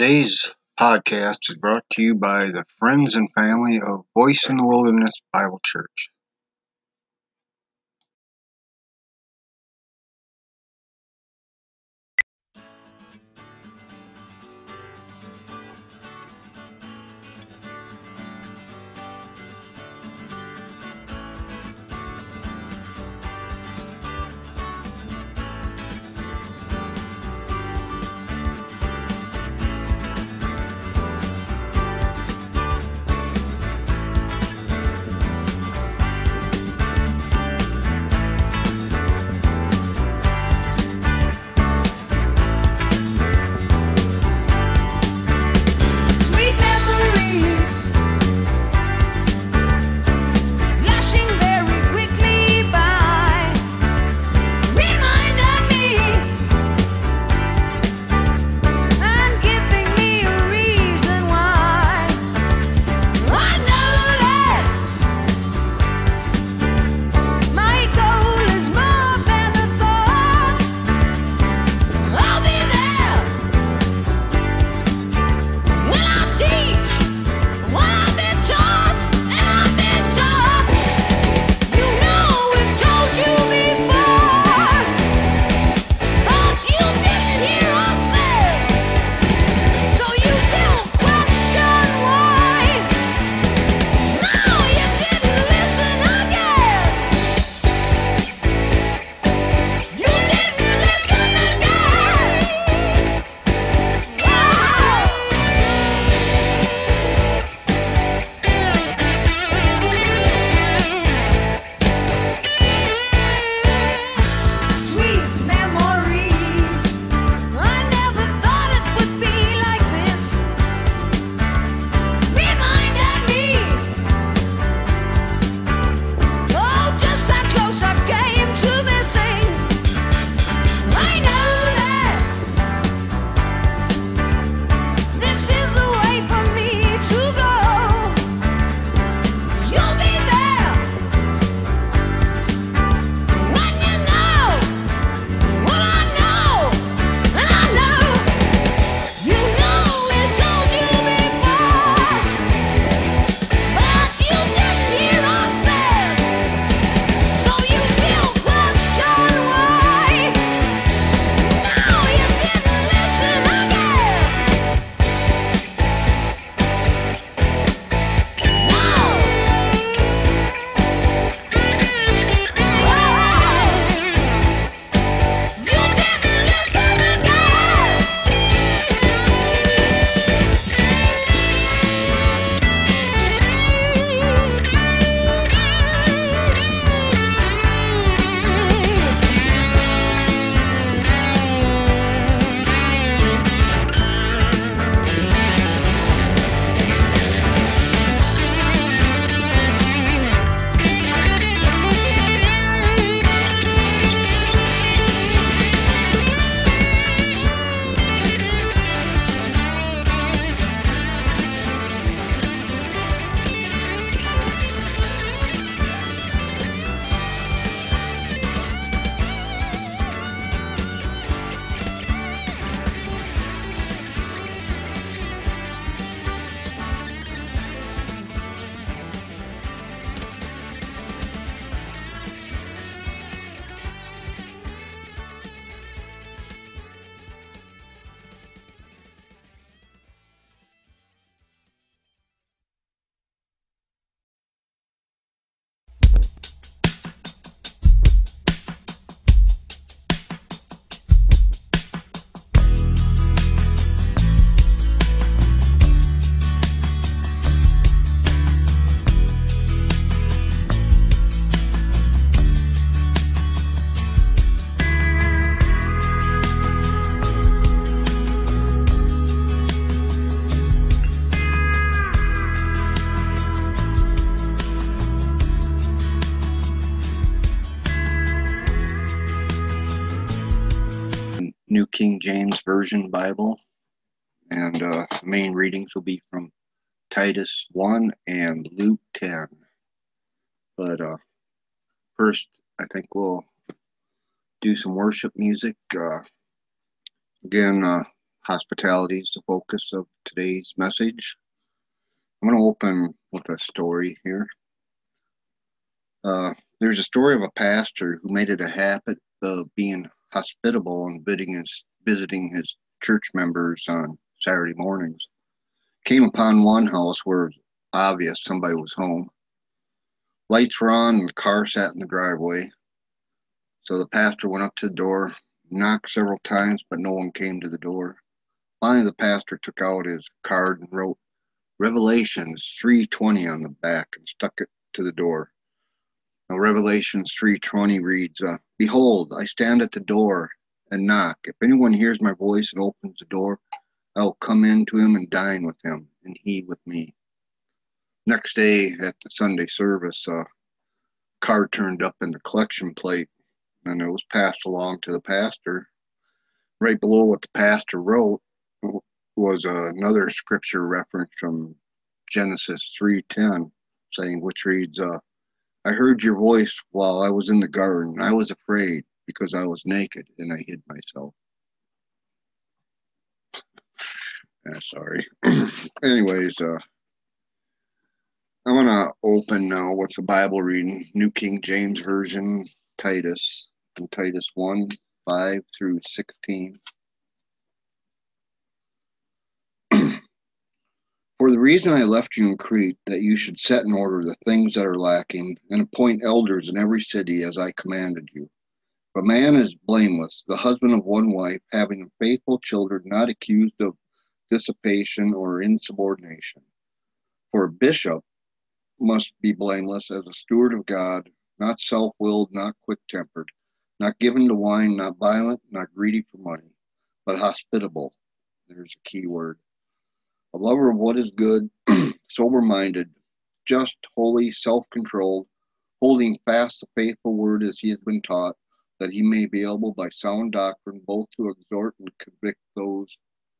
Today's podcast is brought to you by the friends and family of Voice in the Wilderness Bible Church. Bible. And uh, main readings will be from Titus 1 and Luke 10. But uh, first, I think we'll do some worship music. Uh, again, uh, hospitality is the focus of today's message. I'm going to open with a story here. Uh, there's a story of a pastor who made it a habit of being hospitable and bidding his, visiting his church members on Saturday mornings. Came upon one house where it was obvious somebody was home. Lights were on and the car sat in the driveway. So the pastor went up to the door, knocked several times, but no one came to the door. Finally, the pastor took out his card and wrote Revelations 3:20 on the back and stuck it to the door. Now, Revelations 3:20 reads, uh, "Behold, I stand at the door and knock. If anyone hears my voice and opens the door, I will come in to him and dine with him, and he with me." Next day at the Sunday service, a card turned up in the collection plate, and it was passed along to the pastor. Right below what the pastor wrote was another scripture reference from Genesis 3:10 saying which reads uh, I heard your voice while I was in the garden I was afraid because I was naked and I hid myself. Yeah, sorry. Anyways uh, I'm gonna open now with the Bible reading New King James Version Titus and Titus 1 5 through 16 For the reason I left you in Crete, that you should set in order the things that are lacking, and appoint elders in every city as I commanded you. But man is blameless, the husband of one wife, having faithful children, not accused of dissipation or insubordination. For a bishop must be blameless as a steward of God, not self willed, not quick tempered, not given to wine, not violent, not greedy for money, but hospitable. There's a key word a lover of what is good, sober minded, just, holy, self controlled, holding fast the faithful word as he has been taught, that he may be able by sound doctrine both to exhort and convict those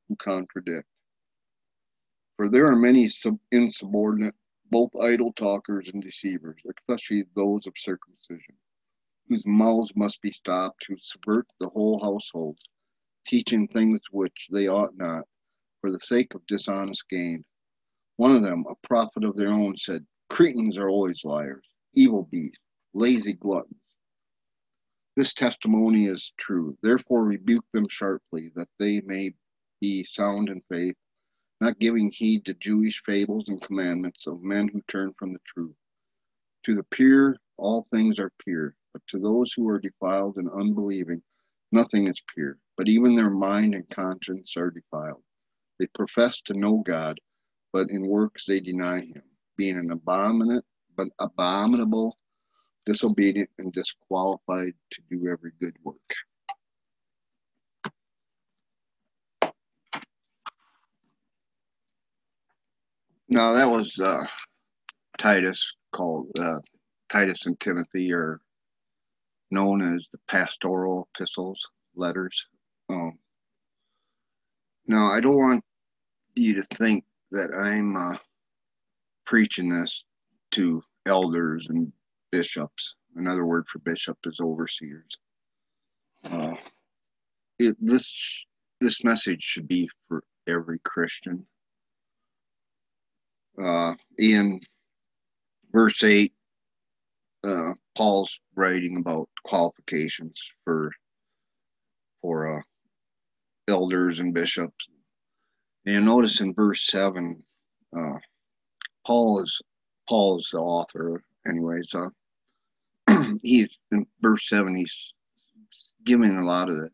who contradict. For there are many sub- insubordinate, both idle talkers and deceivers, especially those of circumcision, whose mouths must be stopped, who subvert the whole household, teaching things which they ought not for the sake of dishonest gain. One of them, a prophet of their own, said, Cretans are always liars, evil beasts, lazy gluttons. This testimony is true. Therefore, rebuke them sharply, that they may be sound in faith, not giving heed to Jewish fables and commandments of men who turn from the truth. To the pure, all things are pure, but to those who are defiled and unbelieving, nothing is pure, but even their mind and conscience are defiled. They profess to know God, but in works they deny him, being an abominate, but abominable, disobedient, and disqualified to do every good work. Now that was uh, Titus, called uh, Titus and Timothy, are known as the pastoral epistles, letters. Um, now I don't want you to think that I'm uh, preaching this to elders and bishops. Another word for bishop is overseers. Uh, it, this this message should be for every Christian. Uh, in verse eight, uh, Paul's writing about qualifications for for uh, elders and bishops and you notice in verse seven, uh, Paul is Paul is the author, anyways. Uh, he's in verse seven. He's giving a lot of the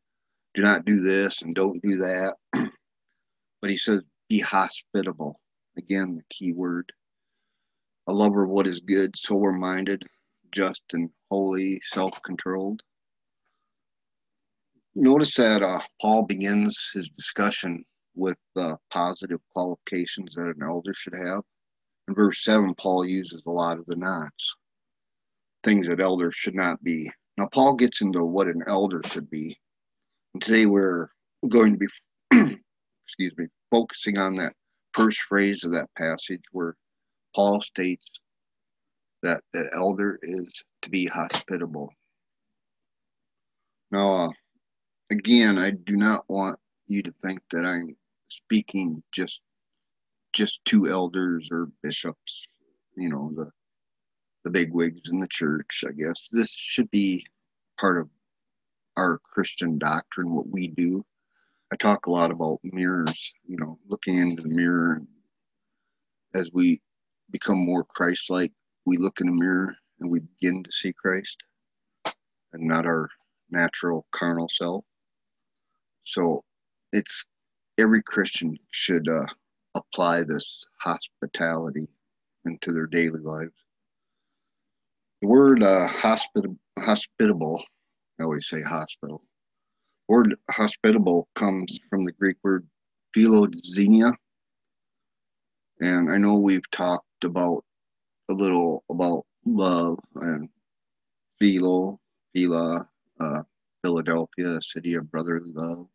do not do this and don't do that, but he says be hospitable. Again, the key word. A lover of what is good, sober minded, just and holy, self controlled. Notice that uh, Paul begins his discussion with uh, positive qualifications that an elder should have. In verse 7, Paul uses a lot of the nots, things that elders should not be. Now, Paul gets into what an elder should be. And today we're going to be, excuse me, focusing on that first phrase of that passage where Paul states that an elder is to be hospitable. Now, uh, again, I do not want you to think that I'm speaking just just to elders or bishops, you know, the the big wigs in the church, I guess. This should be part of our Christian doctrine, what we do. I talk a lot about mirrors, you know, looking into the mirror as we become more Christ like, we look in the mirror and we begin to see Christ and not our natural carnal self. So it's every Christian should uh, apply this hospitality into their daily lives. The word uh, hospit- hospitable, I always say hospital. The word hospitable comes from the Greek word philoxenia. And I know we've talked about a little about love and philo, phila, uh, Philadelphia, city of brotherly love.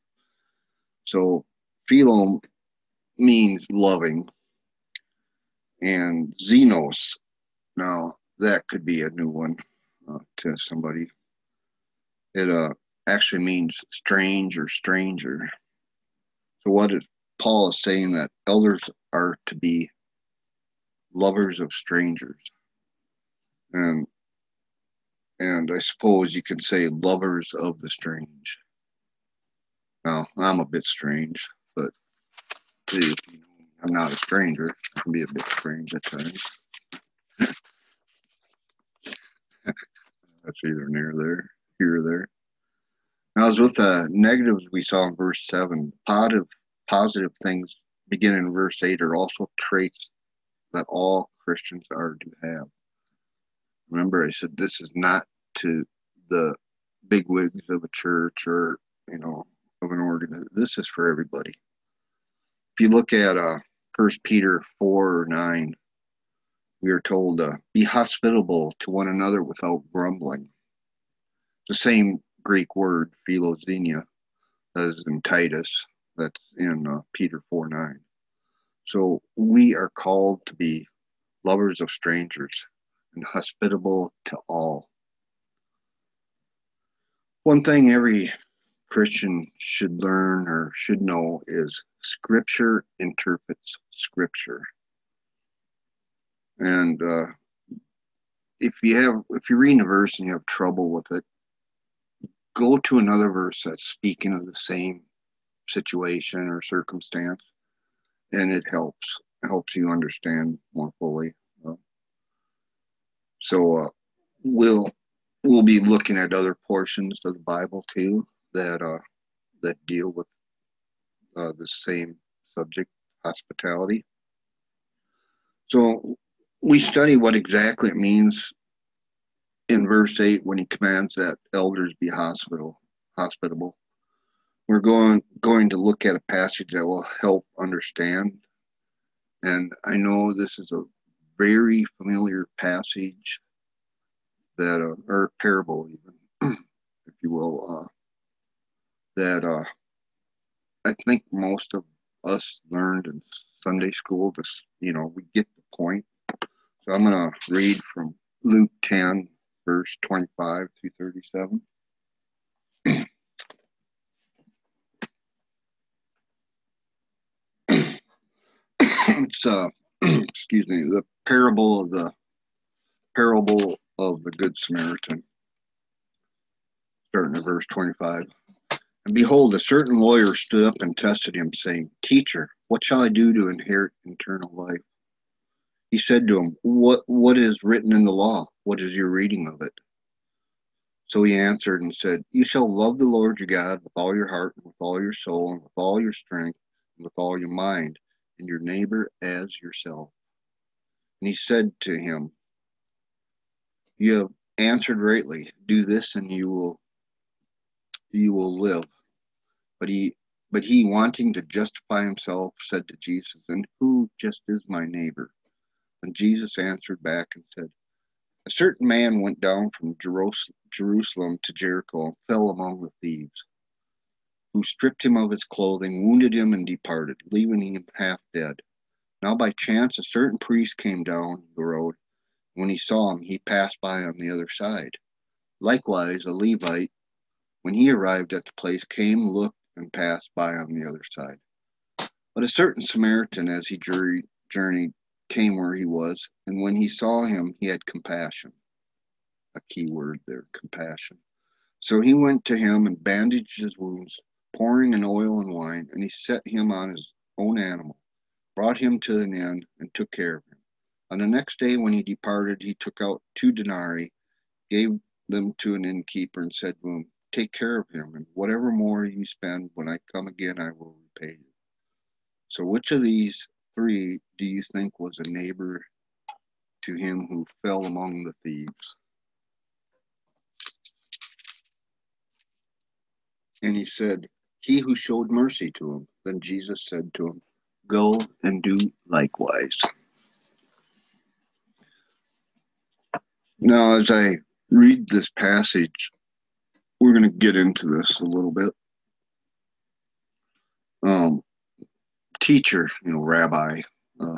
So philo means loving, and xenos. Now that could be a new one uh, to somebody. It uh, actually means strange or stranger. So what is Paul is saying that elders are to be lovers of strangers, and and I suppose you can say lovers of the strange. Now I'm a bit strange, but I'm not a stranger. I can be a bit strange at times. That's either near there, here or there. Now, as with the negatives we saw in verse 7, positive, positive things beginning in verse 8 are also traits that all Christians are to have. Remember, I said this is not to the big wigs of a church or, you know, of an organ. This is for everybody. If you look at uh, 1 Peter 4 or 9, we are told to be hospitable to one another without grumbling. The same Greek word, philoxenia, as in Titus, that's in uh, Peter 4 9. So we are called to be lovers of strangers and hospitable to all. One thing every Christian should learn or should know is Scripture interprets Scripture. And uh, if you have, if you're reading a verse and you have trouble with it, go to another verse that's speaking of the same situation or circumstance, and it helps it helps you understand more fully. Uh, so uh, we'll we'll be looking at other portions of the Bible too that uh, that deal with uh, the same subject, hospitality. So we study what exactly it means in verse 8 when he commands that elders be hospital, hospitable. We're going going to look at a passage that will help understand. And I know this is a very familiar passage that uh, or parable even, if you will, uh, that uh, I think most of us learned in Sunday school. Just you know, we get the point. So I'm going to read from Luke 10, verse 25 through 37. it's uh excuse me the parable of the parable of the good samaritan. Starting at verse 25 and behold a certain lawyer stood up and tested him saying teacher what shall i do to inherit eternal life he said to him what what is written in the law what is your reading of it so he answered and said you shall love the lord your god with all your heart and with all your soul and with all your strength and with all your mind and your neighbor as yourself. And he said to him, You have answered rightly. Do this and you will you will live. But he but he wanting to justify himself said to Jesus, And who just is my neighbor? And Jesus answered back and said, A certain man went down from Jerusalem to Jericho and fell among the thieves who stripped him of his clothing, wounded him, and departed, leaving him half dead. Now by chance a certain priest came down the road. When he saw him, he passed by on the other side. Likewise, a Levite, when he arrived at the place, came, looked, and passed by on the other side. But a certain Samaritan, as he journeyed, came where he was, and when he saw him, he had compassion. A key word there, compassion. So he went to him and bandaged his wounds, pouring in oil and wine, and he set him on his own animal, brought him to an inn, and took care of him. On the next day, when he departed, he took out two denarii, gave them to an innkeeper, and said to him, Take care of him, and whatever more you spend, when I come again, I will repay you. So, which of these three do you think was a neighbor to him who fell among the thieves? And he said, He who showed mercy to him. Then Jesus said to him, Go and do likewise. Now, as I read this passage, we're going to get into this a little bit. Um, teacher, you know, rabbi, uh,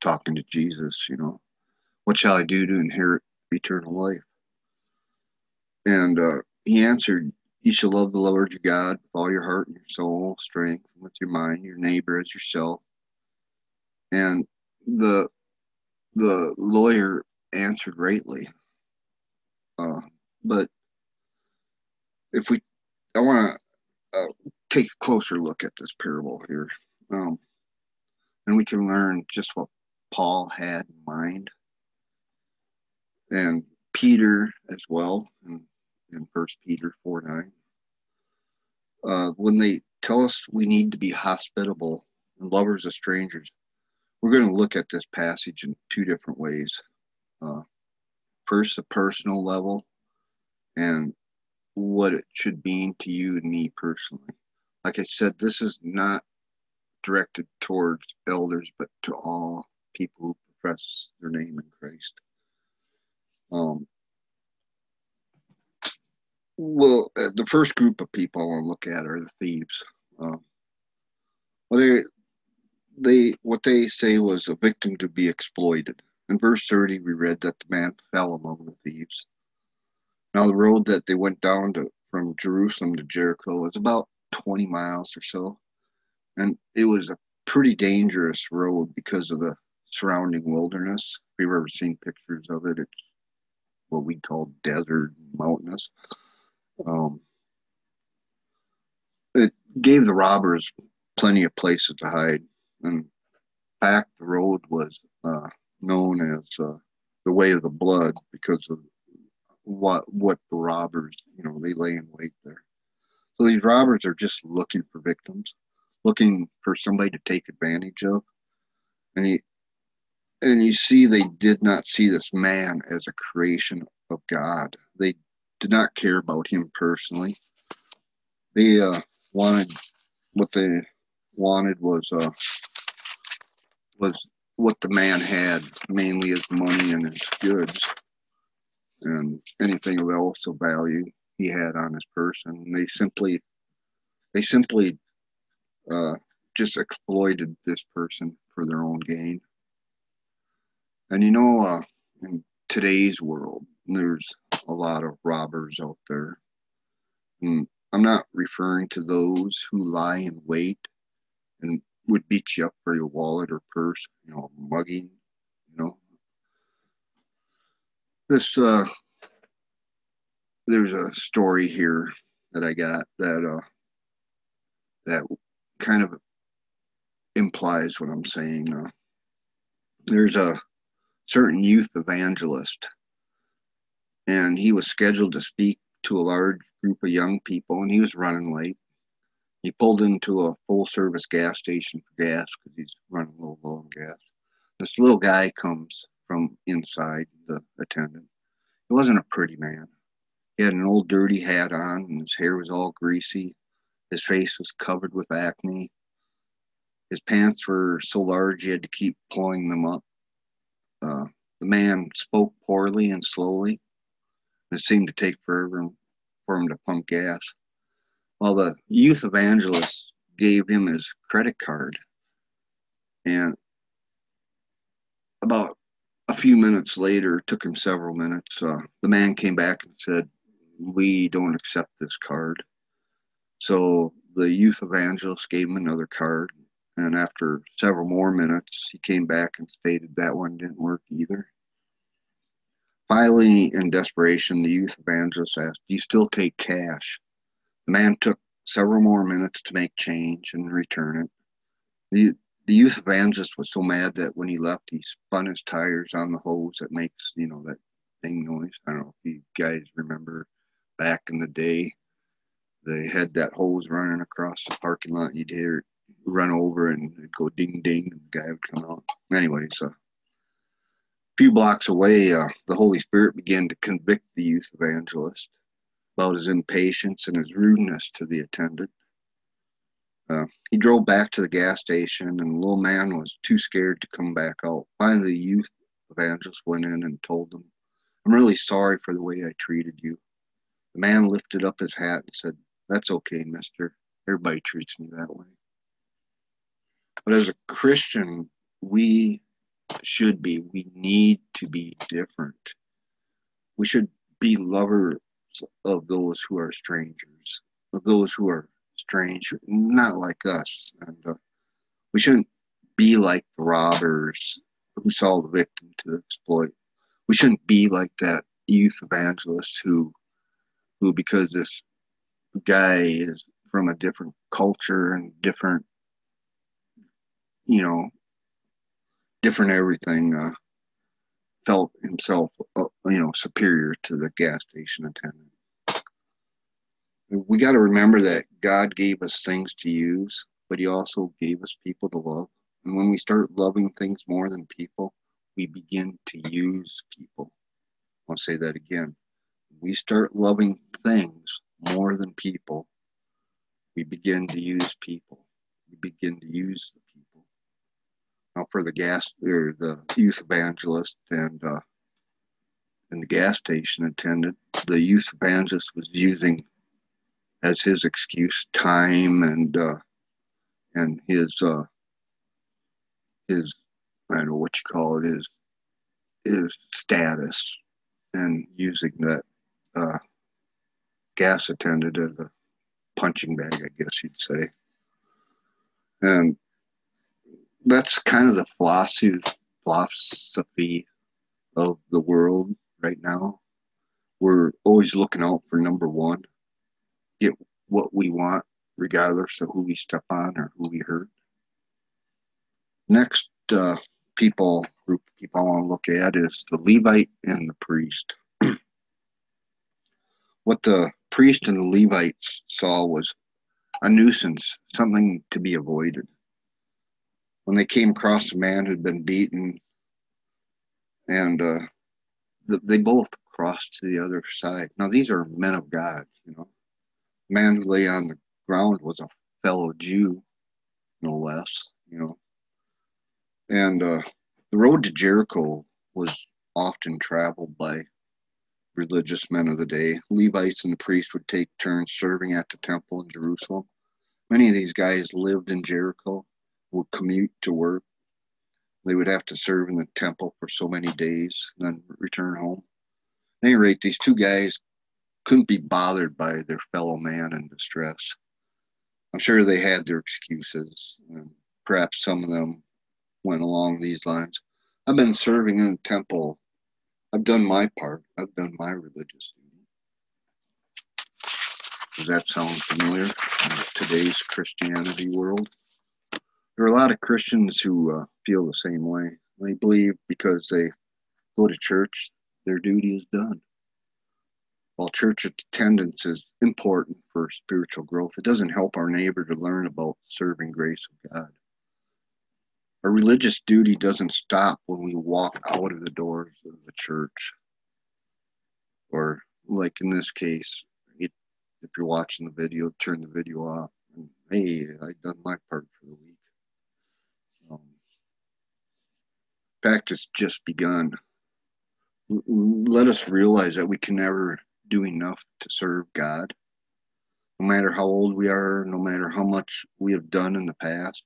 talking to Jesus, you know, what shall I do to inherit eternal life? And uh, he answered, You shall love the Lord your God with all your heart and your soul, strength, and with your mind, your neighbor as yourself. And the the lawyer answered rightly. Uh, but if we, I want to uh, take a closer look at this parable here. Um, and we can learn just what Paul had in mind. And Peter as well in, in 1 Peter 4 9. Uh, when they tell us we need to be hospitable and lovers of strangers, we're going to look at this passage in two different ways. Uh, first, the personal level, and what it should mean to you and me personally. Like I said, this is not directed towards elders, but to all people who profess their name in Christ. Um, well, uh, the first group of people I want to look at are the thieves. Um, well, they, they, what they say was a victim to be exploited. In verse 30, we read that the man fell among the thieves. Now, the road that they went down to from Jerusalem to Jericho was about 20 miles or so and it was a pretty dangerous road because of the surrounding wilderness. If you've ever seen pictures of it, it's what we call desert mountainous. Um, it gave the robbers plenty of places to hide. And fact, the road was uh, known as uh, the way of the blood because of what what the robbers, you know, they lay in wait there. So these robbers are just looking for victims looking for somebody to take advantage of. And he and you see they did not see this man as a creation of God. They did not care about him personally. They uh, wanted what they wanted was uh, was what the man had, mainly his money and his goods, and anything else of value he had on his person. They simply they simply uh, just exploited this person for their own gain. And you know, uh, in today's world, there's a lot of robbers out there. And I'm not referring to those who lie in wait and would beat you up for your wallet or purse, you know, mugging, you know. This, uh, there's a story here that I got that, uh, that kind of implies what I'm saying. Uh, there's a certain youth evangelist, and he was scheduled to speak to a large group of young people, and he was running late. He pulled into a full service gas station for gas because he's running a little low on gas. This little guy comes from inside the attendant. He wasn't a pretty man. He had an old dirty hat on, and his hair was all greasy. His face was covered with acne. His pants were so large he had to keep pulling them up. Uh, the man spoke poorly and slowly. It seemed to take forever for him to pump gas. While the youth evangelist gave him his credit card. And about a few minutes later, took him several minutes, uh, the man came back and said, We don't accept this card. So the youth evangelist gave him another card, and after several more minutes, he came back and stated that one didn't work either. Finally, in desperation, the youth evangelist asked, Do you still take cash? The man took several more minutes to make change and return it. The, the youth evangelist was so mad that when he left, he spun his tires on the hose that makes, you know, that thing noise. I don't know if you guys remember back in the day, they had that hose running across the parking lot. You'd hear it run over and go ding ding, and the guy would come out. Anyway, uh, a few blocks away, uh, the Holy Spirit began to convict the youth evangelist about his impatience and his rudeness to the attendant. Uh, he drove back to the gas station, and the little man was too scared to come back out. Finally, the youth evangelist went in and told them, I'm really sorry for the way I treated you. The man lifted up his hat and said, That's okay, mister. Everybody treats me that way. But as a Christian, we should be, we need to be different. We should be lovers of those who are strangers, of those who are strange, not like us. And uh, we shouldn't be like the robbers who saw the victim to exploit. We shouldn't be like that youth evangelist who, who because this guy is from a different culture and different, you know, different everything, uh, felt himself, uh, you know, superior to the gas station attendant we got to remember that God gave us things to use, but He also gave us people to love. And when we start loving things more than people, we begin to use people. I'll say that again. We start loving things more than people. We begin to use people. We begin to use the people. Now, for the gas or the youth evangelist and uh, and the gas station attendant, the youth evangelist was using as his excuse time and uh, and his uh, his I don't know what you call it his his status and using that uh, gas attendant as a punching bag, I guess you'd say. And that's kind of the philosophy philosophy of the world right now. We're always looking out for number one get what we want, regardless of who we step on or who we hurt. Next uh, people group of people I want to look at is the Levite and the priest. what the priest and the Levites saw was a nuisance, something to be avoided. When they came across a man who'd been beaten, and uh, they both crossed to the other side. Now, these are men of God, you know man who lay on the ground was a fellow Jew, no less, you know. And uh, the road to Jericho was often traveled by religious men of the day. Levites and the priests would take turns serving at the temple in Jerusalem. Many of these guys lived in Jericho, would commute to work. They would have to serve in the temple for so many days then return home. At any rate, these two guys couldn't be bothered by their fellow man in distress. I'm sure they had their excuses, and perhaps some of them went along these lines. I've been serving in the temple. I've done my part. I've done my religious duty. Does that sound familiar in today's Christianity world? There are a lot of Christians who uh, feel the same way. They believe because they go to church, their duty is done. While church attendance is important for spiritual growth, it doesn't help our neighbor to learn about serving grace of God. Our religious duty doesn't stop when we walk out of the doors of the church. Or, like in this case, it, if you're watching the video, turn the video off. And, hey, I've done my part for the week. Um, practice just begun. Let us realize that we can never do enough to serve God. No matter how old we are, no matter how much we have done in the past,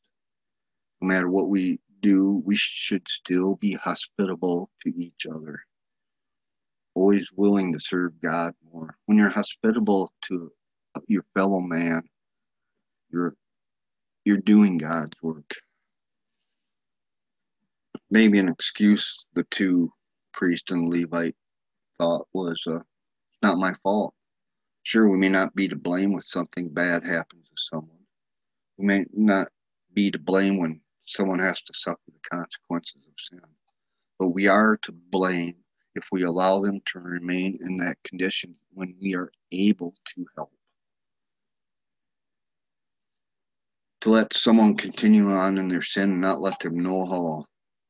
no matter what we do, we should still be hospitable to each other. Always willing to serve God more. When you're hospitable to your fellow man, You're you're doing God's work. Maybe an excuse the two priest and Levite thought was uh, not my fault. Sure, we may not be to blame when something bad happens to someone. We may not be to blame when someone has to suffer the consequences of sin. But we are to blame if we allow them to remain in that condition when we are able to help. To let someone continue on in their sin and not let them know how,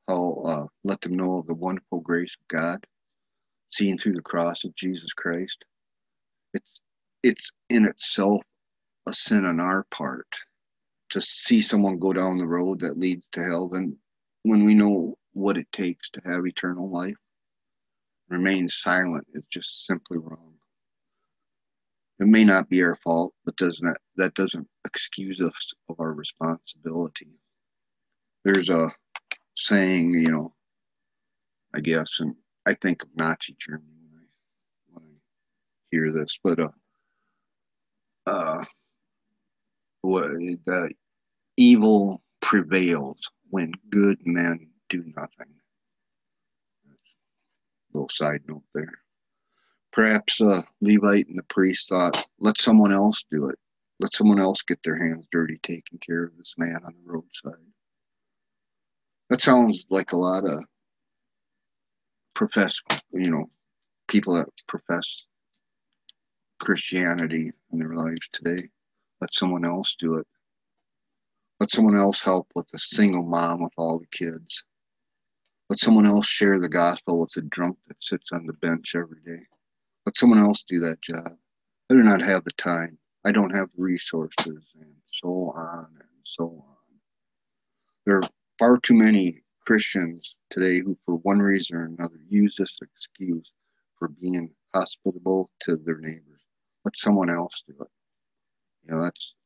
how uh, let them know of the wonderful grace of God, seen through the cross of Jesus Christ. It's it's in itself a sin on our part to see someone go down the road that leads to hell. Then, when we know what it takes to have eternal life, remain silent is just simply wrong. It may not be our fault, but doesn't that doesn't excuse us of our responsibility. There's a saying, you know, I guess, and I think of Nazi Germany when I, when I hear this, but uh, uh, what the evil prevails when good men do nothing. Little side note there. Perhaps uh, Levite and the priest thought, let someone else do it. Let someone else get their hands dirty taking care of this man on the roadside. That sounds like a lot of profess, you know, people that profess Christianity in their lives today. Let someone else do it. Let someone else help with a single mom with all the kids. Let someone else share the gospel with the drunk that sits on the bench every day. Let someone else do that job. I do not have the time. I don't have resources, and so on and so on. There are far too many Christians today who, for one reason or another, use this excuse for being hospitable to their neighbors. Let someone else do it. You know, that's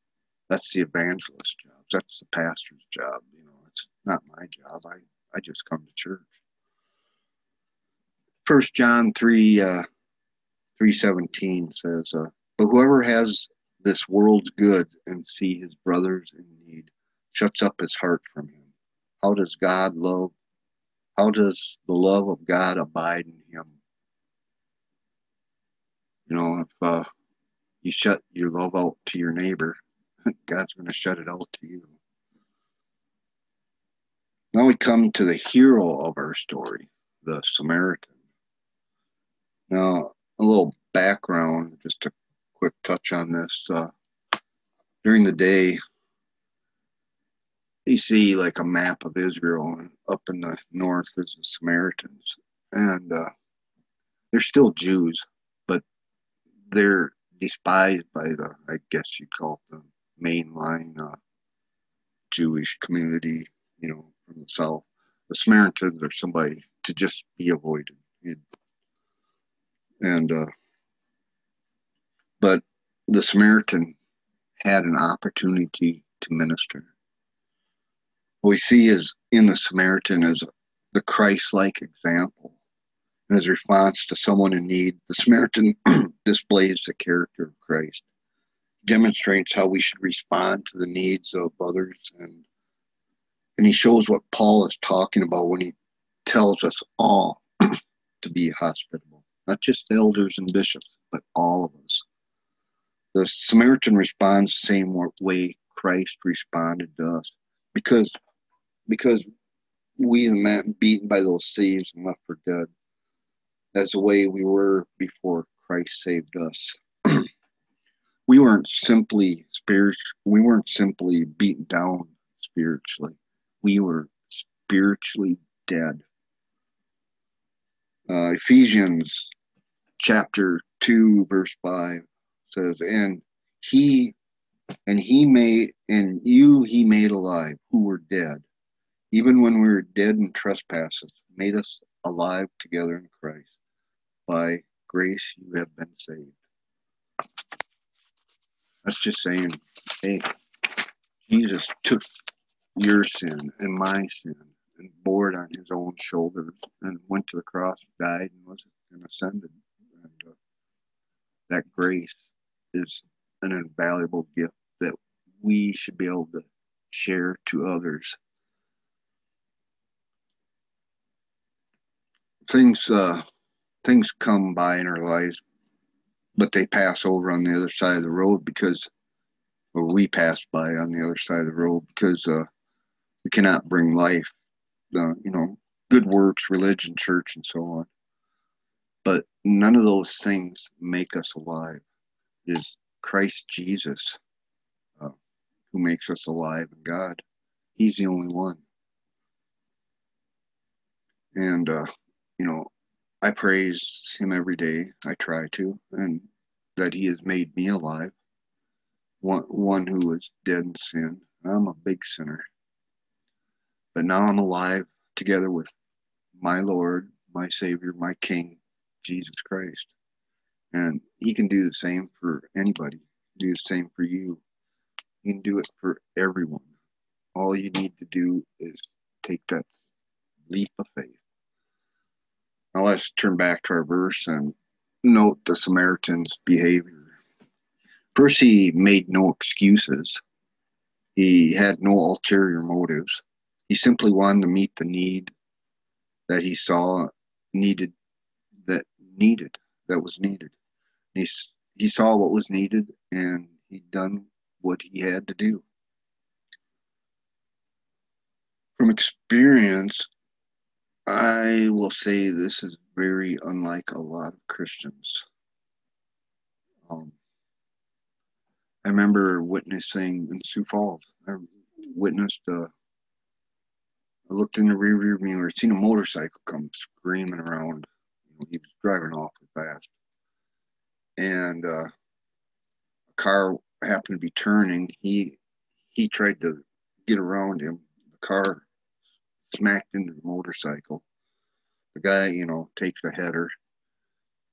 that's the evangelist job. That's the pastor's job. You know, it's not my job. I, I just come to church. First John three uh, three seventeen says, uh, "But whoever has this world's goods and see his brothers in need, shuts up his heart from him. How does God love? How does the love of God abide in him? You know, if uh, you shut your love out to your neighbor, God's going to shut it out to you. Now we come to the hero of our story, the Samaritan. Now, a little background, just a quick touch on this. Uh, during the day, you see like a map of Israel, and up in the north is the Samaritans, and uh, they're still Jews, but they're despised by the, I guess you'd call it the mainline uh, Jewish community, you know, from the south. The Samaritans are somebody to just be avoided. And, uh, but the Samaritan had an opportunity to minister. What we see is in the Samaritan is the Christ-like example. In his response to someone in need, the Samaritan displays the character of Christ, demonstrates how we should respond to the needs of others, and and he shows what Paul is talking about when he tells us all to be hospitable, not just elders and bishops, but all of us. The Samaritan responds the same way Christ responded to us, because because we the man beaten by those thieves and left for dead, as the way we were before Christ saved us. We weren't simply spiritual. We weren't simply beaten down spiritually. We were spiritually dead. Uh, Ephesians chapter two verse five says, "And he, and he made, and you he made alive, who were dead, even when we were dead in trespasses, made us alive together in Christ. By grace you have been saved." That's just saying, hey, Jesus took your sin and my sin and bore it on his own shoulders and went to the cross, died, and was and ascended. And uh, that grace is an invaluable gift that we should be able to share to others. Things uh, things come by in our lives, but they pass over on the other side of the road because, or we pass by on the other side of the road because uh, we cannot bring life, uh, you know, good works, religion, church, and so on. But none of those things make us alive. It is Christ Jesus uh, who makes us alive in God. He's the only one. And, uh, you know, I praise him every day. I try to, and that he has made me alive. One, one who was dead in sin. I'm a big sinner. But now I'm alive together with my Lord, my Savior, my King, Jesus Christ. And he can do the same for anybody, do the same for you. He can do it for everyone. All you need to do is take that leap of faith. Now let's turn back to our verse and note the Samaritan's behavior. First, he made no excuses. He had no ulterior motives. He simply wanted to meet the need that he saw needed, that needed, that was needed. He, he saw what was needed and he'd done what he had to do. From experience, I will say this is very unlike a lot of Christians. Um, I remember witnessing in Sioux Falls. I witnessed. Uh, I looked in the rearview mirror, seen a motorcycle come screaming around. He was driving awfully fast, and uh, a car happened to be turning. He he tried to get around him. The car smacked into the motorcycle. The guy, you know, takes a header,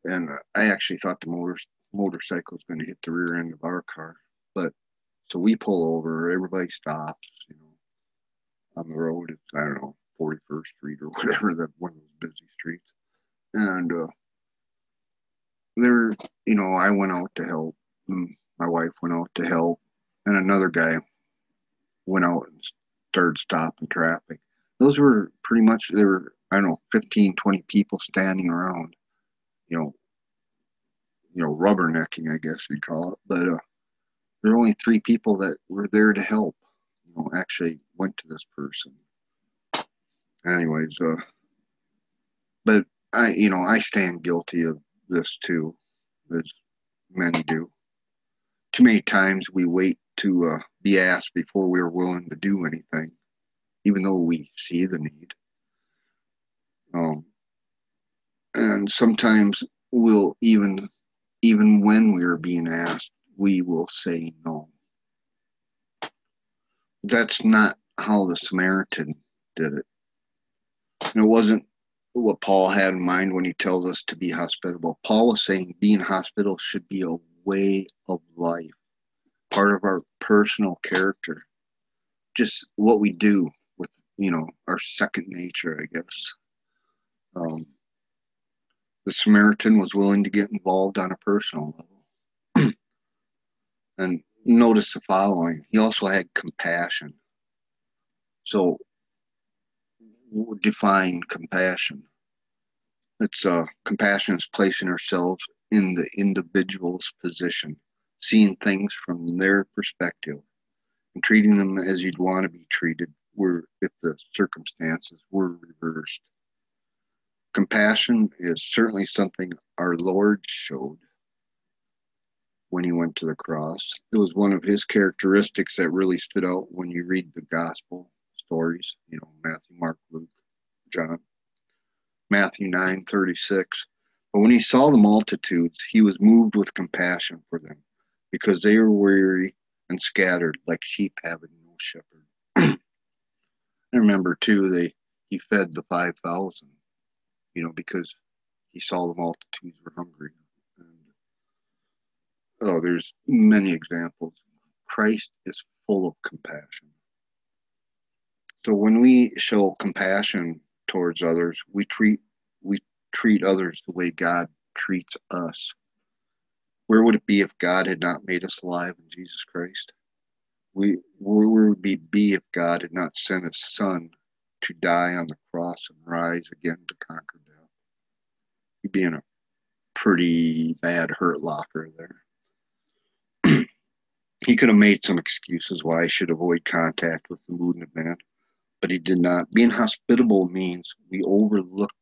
and I actually thought the motor motorcycle was going to hit the rear end of our car. But so we pull over, everybody stops, you know, on the road. It's I don't know, 41st Street or whatever that one of those busy streets, and uh, there, you know, I went out to help. My wife went out to help, and another guy went out and started stopping traffic those were pretty much there were i don't know 15 20 people standing around you know you know rubbernecking i guess you'd call it. But uh, there were only three people that were there to help you know actually went to this person. Anyways uh but i you know i stand guilty of this too as many do. Too many times we wait to uh, be asked before we're willing to do anything even though we see the need. Um, and sometimes we'll even, even when we're being asked, we will say no. That's not how the Samaritan did it. And it wasn't what Paul had in mind when he tells us to be hospitable. Paul was saying being hospitable should be a way of life, part of our personal character, just what we do you know, our second nature, I guess. Um, the Samaritan was willing to get involved on a personal level. and notice the following he also had compassion. So, define compassion. It's uh, compassion is placing ourselves in the individual's position, seeing things from their perspective, and treating them as you'd want to be treated were if the circumstances were reversed. Compassion is certainly something our Lord showed when he went to the cross. It was one of his characteristics that really stood out when you read the gospel stories, you know, Matthew, Mark, Luke, John. Matthew 9 36. But when he saw the multitudes, he was moved with compassion for them because they were weary and scattered like sheep having no shepherd. I remember too, they he fed the five thousand, you know, because he saw the multitudes were hungry. And oh, there's many examples. Christ is full of compassion. So when we show compassion towards others, we treat we treat others the way God treats us. Where would it be if God had not made us alive in Jesus Christ? We where would we be if God had not sent His Son to die on the cross and rise again to conquer death? He'd be in a pretty bad hurt locker there. he could have made some excuses why I should avoid contact with the wounded man, but he did not. Being hospitable means we overlook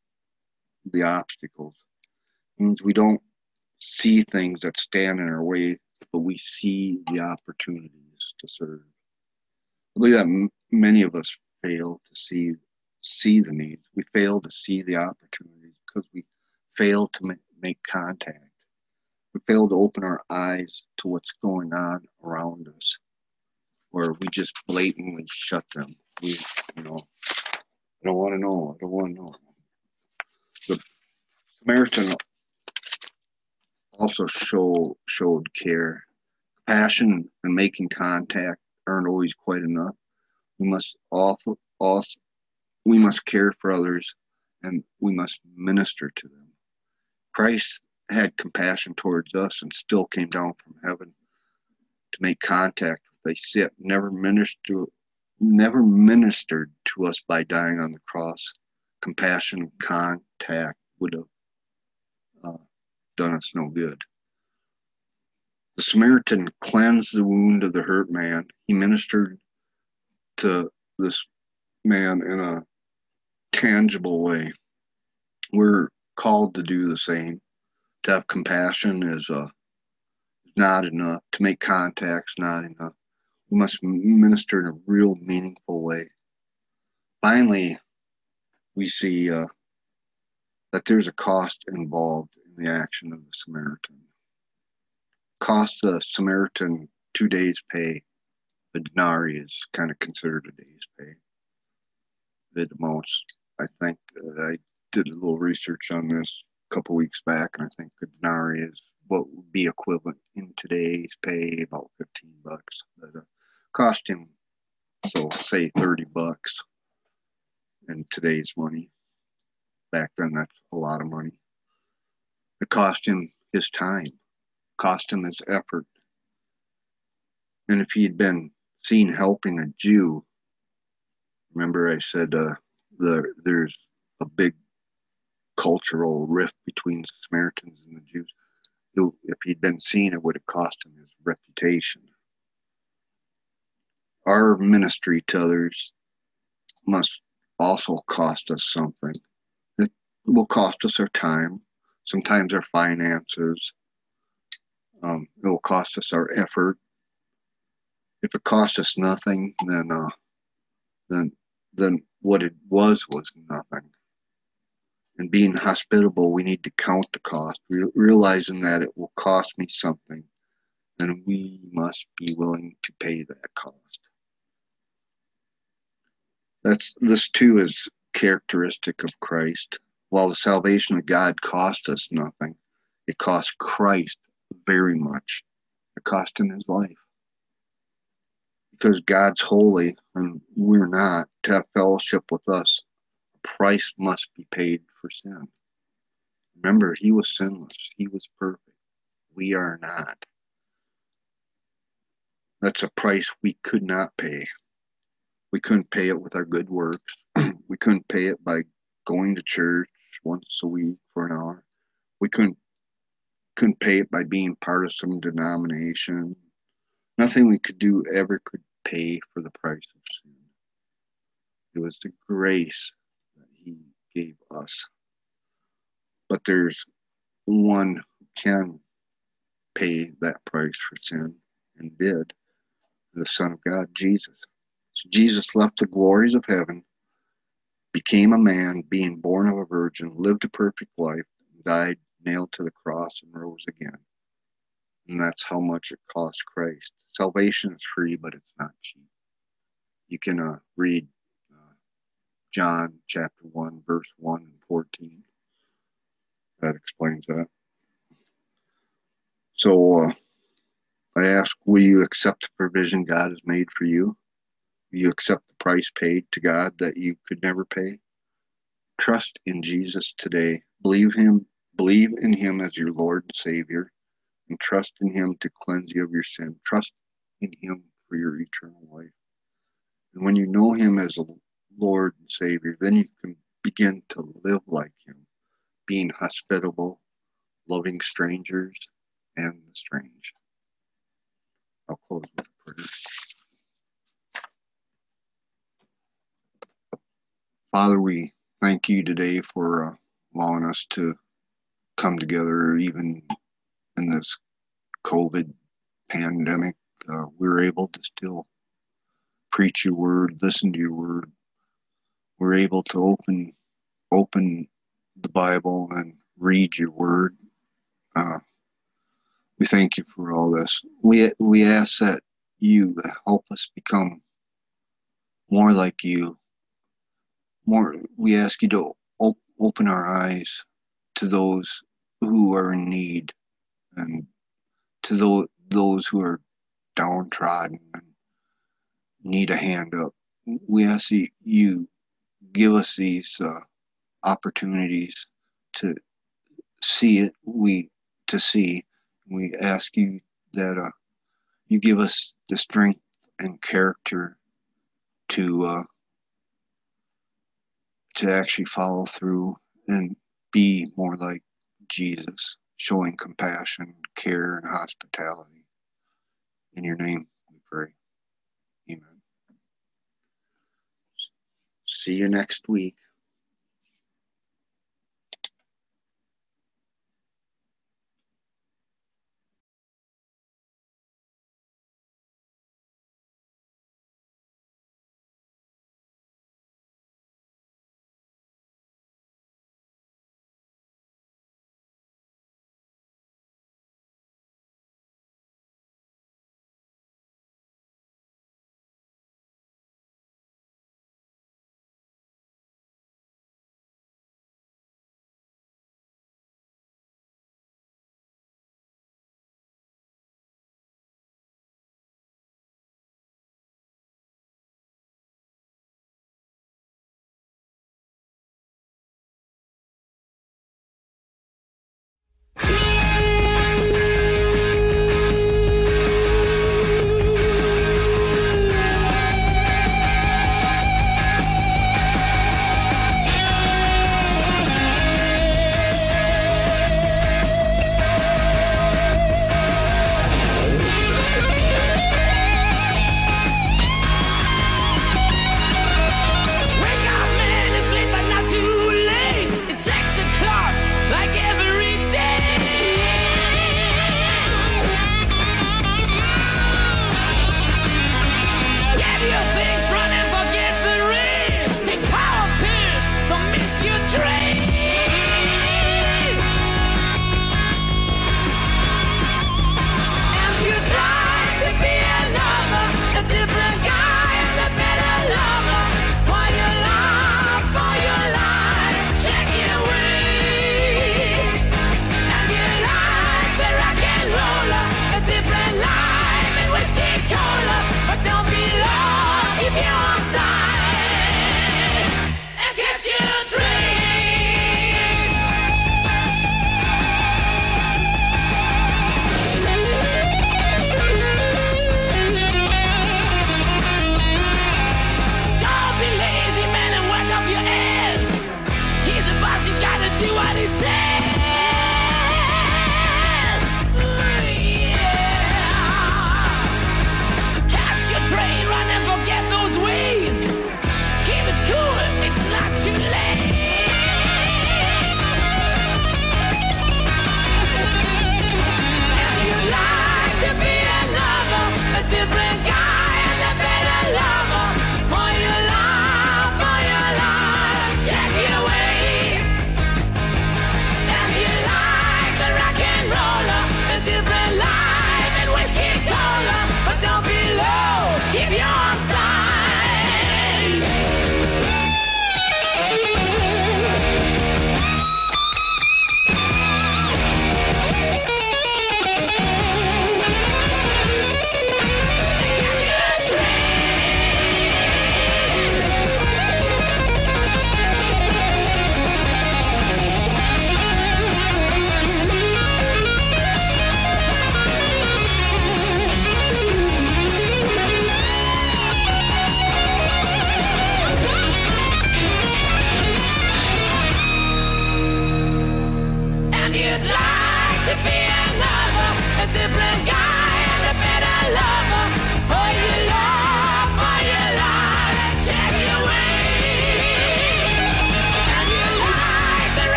the obstacles. It means we don't see things that stand in our way, but we see the opportunities to serve. I believe that m- many of us fail to see see the needs. We fail to see the opportunities because we fail to ma- make contact. We fail to open our eyes to what's going on around us, or we just blatantly shut them. We, you know, I don't want to know. I don't want to know. The Samaritan also show showed care, passion, and making contact aren't always quite enough. We must also also we must care for others, and we must minister to them. Christ had compassion towards us and still came down from heaven to make contact with a sick, never ministered never ministered to us by dying on the cross. Compassion and contact would have uh, done us no good. The Samaritan cleansed the wound of the hurt man. He ministered to this man in a tangible way. We're called to do the same. To have compassion is uh, not enough. To make contacts not enough. We must minister in a real meaningful way. Finally, we see uh, that there's a cost involved in the action of the Samaritan. Cost the Samaritan two days' pay. The denarii is kind of considered a day's pay. The most, I think, uh, I did a little research on this a couple weeks back, and I think the denarii is what would be equivalent in today's pay, about 15 bucks. But uh, cost him, so say 30 bucks in today's money. Back then, that's a lot of money. It cost him his time, cost him his effort. And if he'd been seen helping a Jew, remember I said uh, the, there's a big cultural rift between Samaritans and the Jews. If he'd been seen, it would have cost him his reputation. Our ministry to others must also cost us something. It will cost us our time, sometimes our finances. Um, it will cost us our effort. If it costs us nothing, then uh, then then what it was was nothing. And being hospitable, we need to count the cost, re- realizing that it will cost me something, and we must be willing to pay that cost. That's this too is characteristic of Christ. While the salvation of God cost us nothing, it cost Christ very much. It cost his life. Because God's holy and we're not, to have fellowship with us, a price must be paid for sin. Remember, he was sinless, he was perfect. We are not. That's a price we could not pay. We couldn't pay it with our good works. we couldn't pay it by going to church once a week for an hour. We couldn't couldn't pay it by being part of some denomination. Nothing we could do ever could pay for the price of sin. It was the grace that he gave us. But there's one who can pay that price for sin and did the Son of God, Jesus. So Jesus left the glories of heaven, became a man, being born of a virgin, lived a perfect life, died nailed to the cross, and rose again. And that's how much it cost Christ. Salvation is free, but it's not cheap. You can uh, read uh, John chapter 1, verse 1 and 14. That explains that. So uh, I ask, will you accept the provision God has made for you? Will you accept the price paid to God that you could never pay? Trust in Jesus today. Believe him, believe in him as your Lord and Savior, and trust in him to cleanse you of your sin. Trust in him for your eternal life. And when you know Him as a Lord and Savior, then you can begin to live like Him, being hospitable, loving strangers and the strange. I'll close with a prayer. Father, we thank you today for uh, allowing us to come together, even in this COVID pandemic. Uh, we we're able to still preach your word, listen to your word. We're able to open open the Bible and read your word. Uh, we thank you for all this. We we ask that you help us become more like you more we ask you to op- open our eyes to those who are in need and to those those who are downtrodden and need a hand up we ask you, you give us these uh, opportunities to see it we to see. We ask you that uh, you give us the strength and character to uh, to actually follow through and be more like Jesus, showing compassion, care, and hospitality. In your name we pray. Amen. See you next week.